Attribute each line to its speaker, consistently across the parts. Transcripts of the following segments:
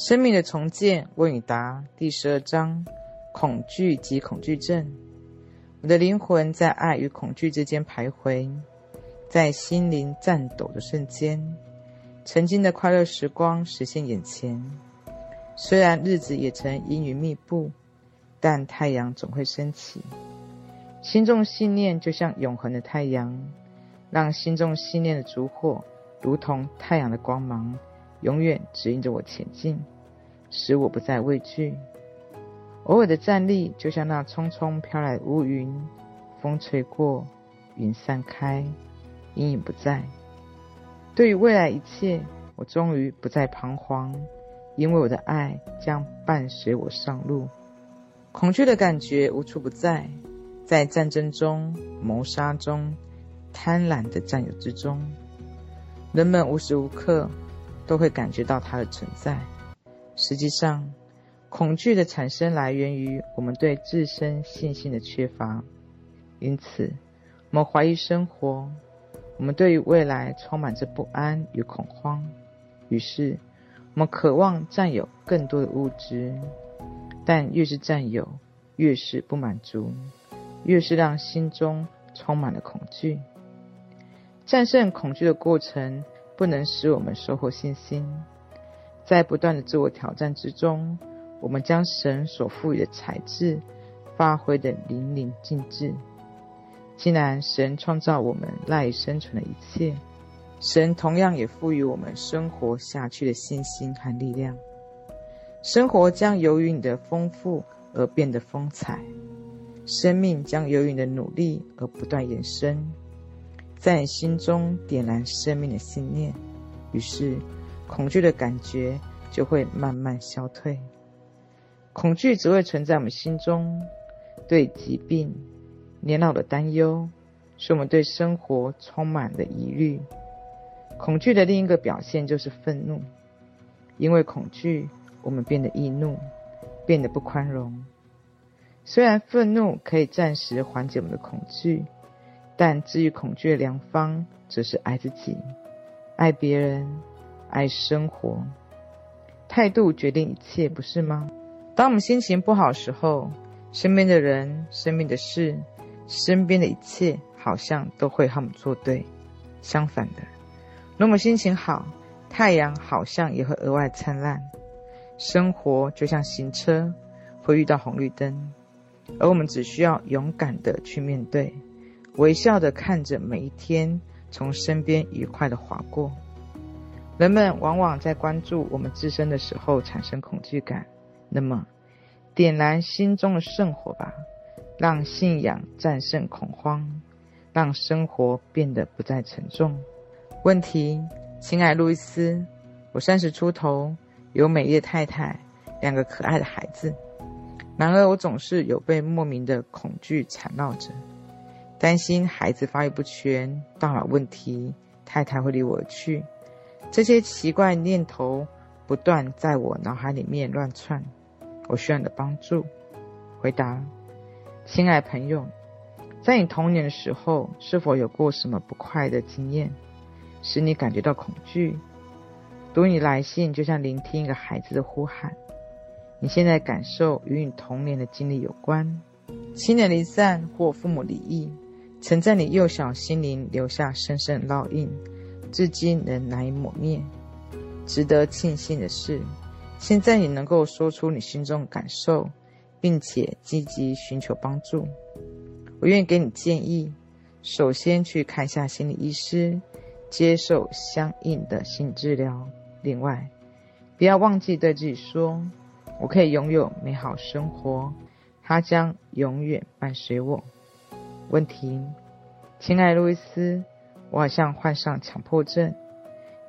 Speaker 1: 生命的重建问与答第十二章：恐惧及恐惧症。我的灵魂在爱与恐惧之间徘徊，在心灵颤抖的瞬间，曾经的快乐时光实现眼前。虽然日子也曾阴云密布，但太阳总会升起。心中信念就像永恒的太阳，让心中信念的烛火，如同太阳的光芒。永远指引着我前进，使我不再畏惧。偶尔的站立，就像那匆匆飘来的乌云，风吹过，云散开，阴影不在。对于未来一切，我终于不再彷徨，因为我的爱将伴随我上路。恐惧的感觉无处不在，在战争中、谋杀中、贪婪的占有之中，人们无时无刻。都会感觉到它的存在。实际上，恐惧的产生来源于我们对自身信心的缺乏。因此，我们怀疑生活，我们对于未来充满着不安与恐慌。于是，我们渴望占有更多的物质，但越是占有，越是不满足，越是让心中充满了恐惧。战胜恐惧的过程。不能使我们收获信心，在不断的自我挑战之中，我们将神所赋予的才智发挥得淋漓尽致。既然神创造我们赖以生存的一切，神同样也赋予我们生活下去的信心和力量。生活将由于你的丰富而变得丰彩，生命将由于你的努力而不断延伸。在心中点燃生命的信念，于是恐惧的感觉就会慢慢消退。恐惧只会存在我们心中，对疾病、年老的担忧，使我们对生活充满了疑虑。恐惧的另一个表现就是愤怒，因为恐惧，我们变得易怒，变得不宽容。虽然愤怒可以暂时缓解我们的恐惧。但治愈恐惧的良方，则是爱自己、爱别人、爱生活。态度决定一切，不是吗？当我们心情不好的时候，身边的人、身边的事、身边的一切，好像都会和我们作对。相反的，如果我们心情好，太阳好像也会额外灿烂。生活就像行车，会遇到红绿灯，而我们只需要勇敢地去面对。微笑的看着每一天从身边愉快地划过。人们往往在关注我们自身的时候产生恐惧感，那么点燃心中的圣火吧，让信仰战胜恐慌，让生活变得不再沉重。问题，亲爱路易斯，我三十出头，有美丽的太太，两个可爱的孩子，然而我总是有被莫名的恐惧缠绕着。担心孩子发育不全、大脑问题，太太会离我而去，这些奇怪念头不断在我脑海里面乱窜。我需要你的帮助。回答，亲爱朋友，在你童年的时候，是否有过什么不快的经验，使你感觉到恐惧？读你来信就像聆听一个孩子的呼喊。你现在感受与你童年的经历有关，亲人离散或父母离异。曾在你幼小心灵留下深深烙印，至今仍难以抹灭。值得庆幸的是，现在你能够说出你心中的感受，并且积极寻求帮助。我愿意给你建议：首先去看一下心理医师，接受相应的心理治疗。另外，不要忘记对自己说：“我可以拥有美好生活，它将永远伴随我。”问题，亲爱路易斯，我好像患上强迫症。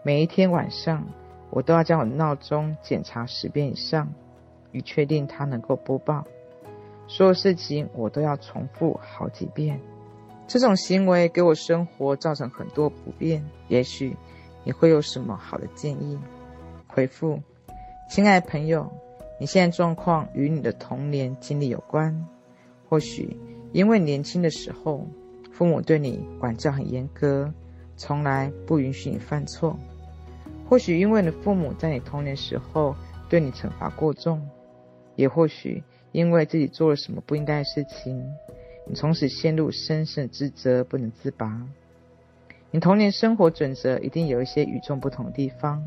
Speaker 1: 每一天晚上，我都要将我的闹钟检查十遍以上，以确定它能够播报。所有事情我都要重复好几遍。这种行为给我生活造成很多不便。也许你会有什么好的建议？回复，亲爱的朋友，你现在状况与你的童年经历有关，或许。因为年轻的时候，父母对你管教很严格，从来不允许你犯错。或许因为你父母在你童年时候对你惩罚过重，也或许因为自己做了什么不应该的事情，你从此陷入深深自责，不能自拔。你童年生活准则一定有一些与众不同的地方，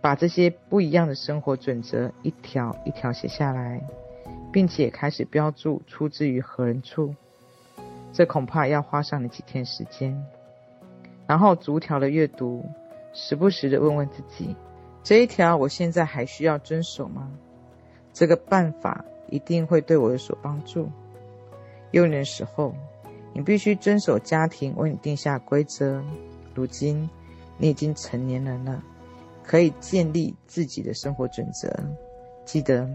Speaker 1: 把这些不一样的生活准则一条一条写下来，并且开始标注出自于何人处，这恐怕要花上你几天时间。然后逐条的阅读，时不时的问问自己：这一条我现在还需要遵守吗？这个办法一定会对我有所帮助。幼年时候，你必须遵守家庭为你定下规则。如今，你已经成年人了，可以建立自己的生活准则。记得，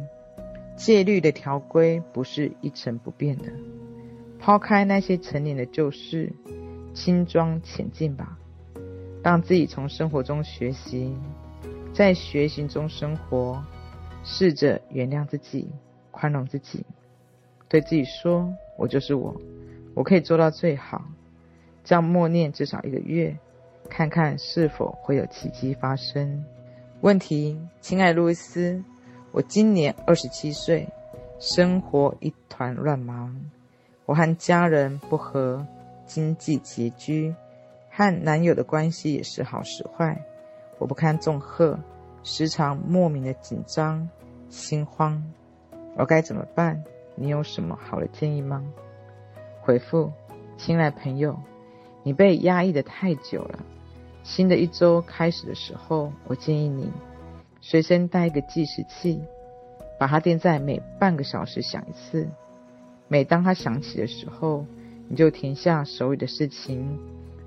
Speaker 1: 戒律的条规不是一成不变的。抛开那些陈年的旧事。轻装前进吧，让自己从生活中学习，在学习中生活，试着原谅自己，宽容自己，对自己说：“我就是我，我可以做到最好。”这样默念至少一个月，看看是否会有奇迹发生。问题，亲爱路易斯，我今年二十七岁，生活一团乱麻，我和家人不和。经济拮据，和男友的关系也时好时坏，我不堪重荷，时常莫名的紧张、心慌，我该怎么办？你有什么好的建议吗？回复，亲爱朋友，你被压抑的太久了。新的一周开始的时候，我建议你随身带一个计时器，把它垫在每半个小时响一次，每当它响起的时候。你就停下手里的事情，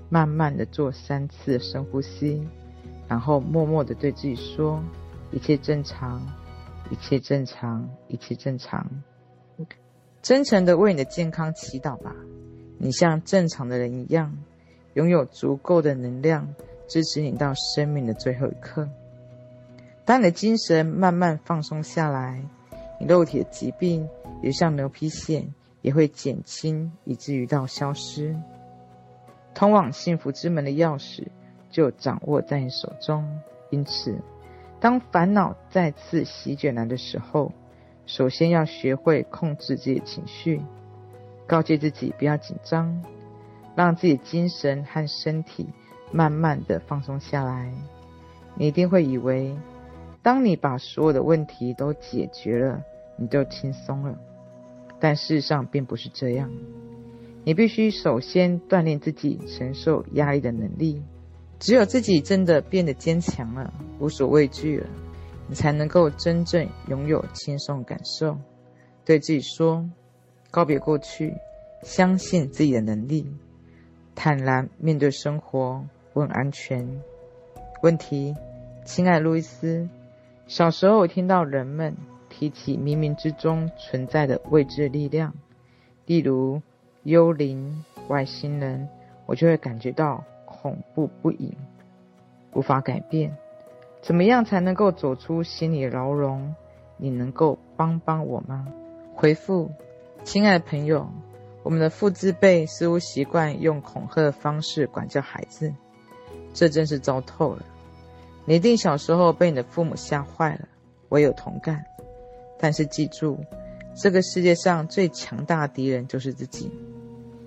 Speaker 1: 慢慢的做三次深呼吸，然后默默的对自己说：“一切正常，一切正常，一切正常。”真诚的为你的健康祈祷吧。你像正常的人一样，拥有足够的能量支持你到生命的最后一刻。当你的精神慢慢放松下来，你肉体的疾病也像牛皮癣。也会减轻，以至于到消失。通往幸福之门的钥匙就掌握在你手中。因此，当烦恼再次席卷来的时候，首先要学会控制自己的情绪，告诫自己不要紧张，让自己精神和身体慢慢的放松下来。你一定会以为，当你把所有的问题都解决了，你就轻松了。但事实上并不是这样，你必须首先锻炼自己承受压力的能力。只有自己真的变得坚强了，无所畏惧了，你才能够真正拥有轻松感受。对自己说：告别过去，相信自己的能力，坦然面对生活，我很安全。问题，亲爱路易斯，小时候我听到人们。提起冥冥之中存在的未知力量，例如幽灵、外星人，我就会感觉到恐怖不已，无法改变。怎么样才能够走出心理牢笼？你能够帮帮我吗？回复，亲爱的朋友，我们的父执辈似乎习惯用恐吓的方式管教孩子，这真是糟透了。你一定小时候被你的父母吓坏了，我有同感。但是记住，这个世界上最强大的敌人就是自己。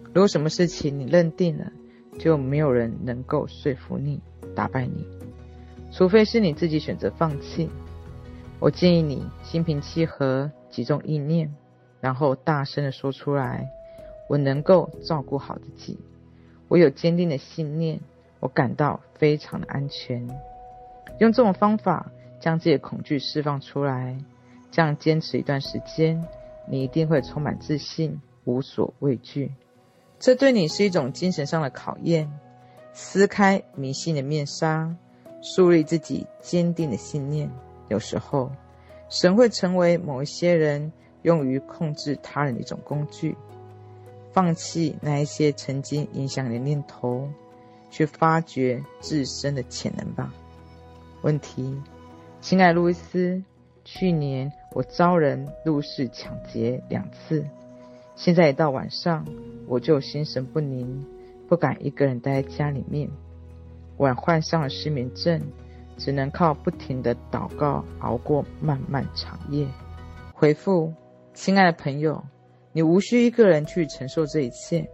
Speaker 1: 如果什么事情你认定了，就没有人能够说服你、打败你，除非是你自己选择放弃。我建议你心平气和，集中意念，然后大声地说出来：“我能够照顾好自己，我有坚定的信念，我感到非常的安全。”用这种方法将自己的恐惧释放出来。这样坚持一段时间，你一定会充满自信，无所畏惧。这对你是一种精神上的考验。撕开迷信的面纱，树立自己坚定的信念。有时候，神会成为某一些人用于控制他人的一种工具。放弃那一些曾经影响你的念头，去发掘自身的潜能吧。问题，亲爱路易斯。去年我遭人入室抢劫两次，现在一到晚上我就心神不宁，不敢一个人待在家里面。我患上了失眠症，只能靠不停的祷告熬过漫漫长夜。回复：亲爱的朋友，你无需一个人去承受这一切，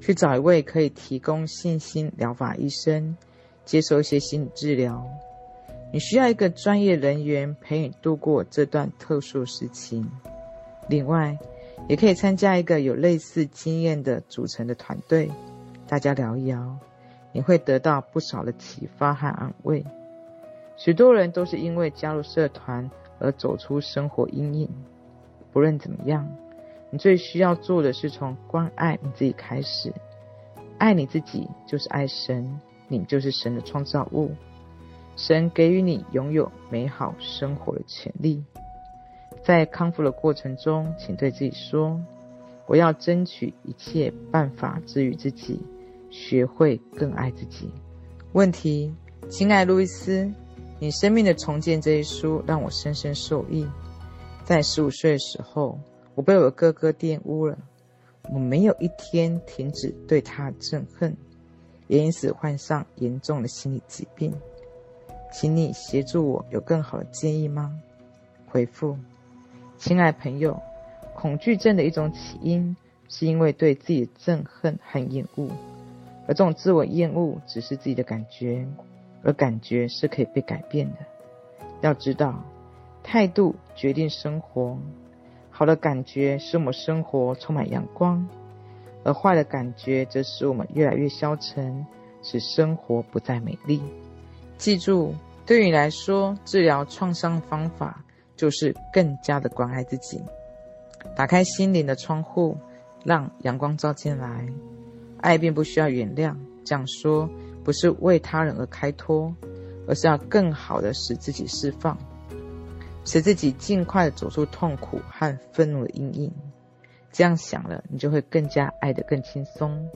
Speaker 1: 去找一位可以提供信心疗法医生，接受一些心理治疗。你需要一个专业人员陪你度过这段特殊时期。另外，也可以参加一个有类似经验的组成的团队，大家聊一聊，你会得到不少的启发和安慰。许多人都是因为加入社团而走出生活阴影。不论怎么样，你最需要做的是从关爱你自己开始。爱你自己就是爱神，你就是神的创造物。神给予你拥有美好生活的权利。在康复的过程中，请对自己说：“我要争取一切办法治愈自己，学会更爱自己。”问题，亲爱路易斯，你生命的重建这一书让我深深受益。在十五岁的时候，我被我的哥哥玷污了，我没有一天停止对他憎恨，也因此患上严重的心理疾病。请你协助我有更好的建议吗？回复。亲爱朋友，恐惧症的一种起因是因为对自己的憎恨和厌恶，而这种自我厌恶只是自己的感觉，而感觉是可以被改变的。要知道，态度决定生活，好的感觉使我们生活充满阳光，而坏的感觉则使我们越来越消沉，使生活不再美丽。记住，对你来说，治疗创伤方法。就是更加的关爱自己，打开心灵的窗户，让阳光照进来。爱并不需要原谅，这样说不是为他人而开脱，而是要更好的使自己释放，使自己尽快的走出痛苦和愤怒的阴影。这样想了，你就会更加爱得更轻松。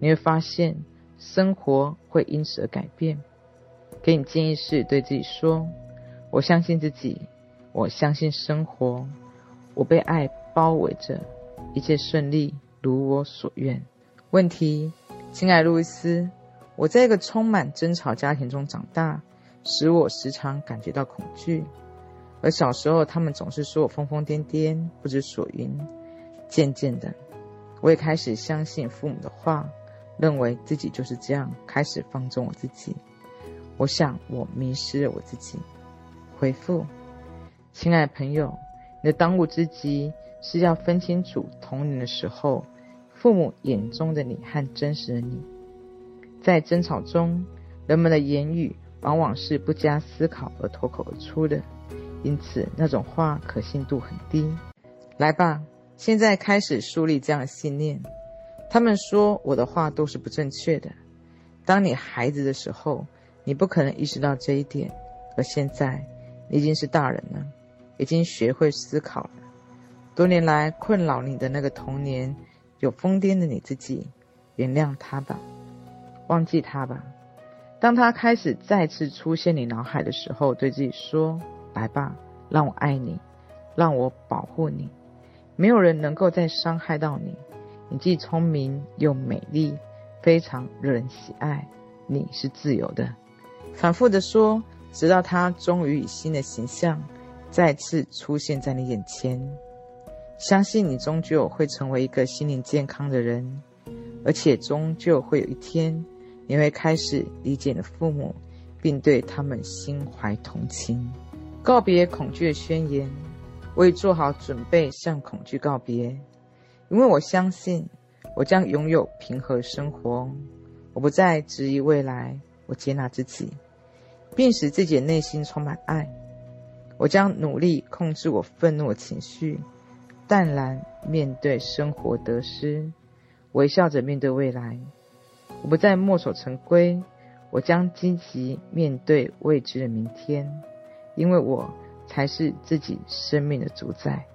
Speaker 1: 你会发现生活会因此而改变。给你建议是对自己说：“我相信自己。”我相信生活，我被爱包围着，一切顺利，如我所愿。问题，亲爱路易斯，我在一个充满争吵家庭中长大，使我时常感觉到恐惧。而小时候，他们总是说我疯疯癫癫，不知所云。渐渐的，我也开始相信父母的话，认为自己就是这样，开始放纵我自己。我想，我迷失了我自己。回复。亲爱的朋友，你的当务之急是要分清楚童年的时候父母眼中的你和真实的你。在争吵中，人们的言语往往是不加思考而脱口而出的，因此那种话可信度很低。来吧，现在开始树立这样的信念。他们说我的话都是不正确的。当你孩子的时候，你不可能意识到这一点，而现在你已经是大人了。已经学会思考了。多年来困扰你的那个童年，有疯癫的你自己，原谅他吧，忘记他吧。当他开始再次出现你脑海的时候，对自己说：“来吧，让我爱你，让我保护你。没有人能够再伤害到你。你既聪明又美丽，非常惹人喜爱。你是自由的。”反复地说，直到他终于以新的形象。再次出现在你眼前，相信你终究会成为一个心灵健康的人，而且终究会有一天，你会开始理解你的父母，并对他们心怀同情。告别恐惧的宣言，我已做好准备向恐惧告别，因为我相信我将拥有平和生活。我不再质疑未来，我接纳自己，并使自己的内心充满爱。我将努力控制我愤怒的情绪，淡然面对生活得失，微笑着面对未来。我不再墨守成规，我将积极面对未知的明天，因为我才是自己生命的主宰。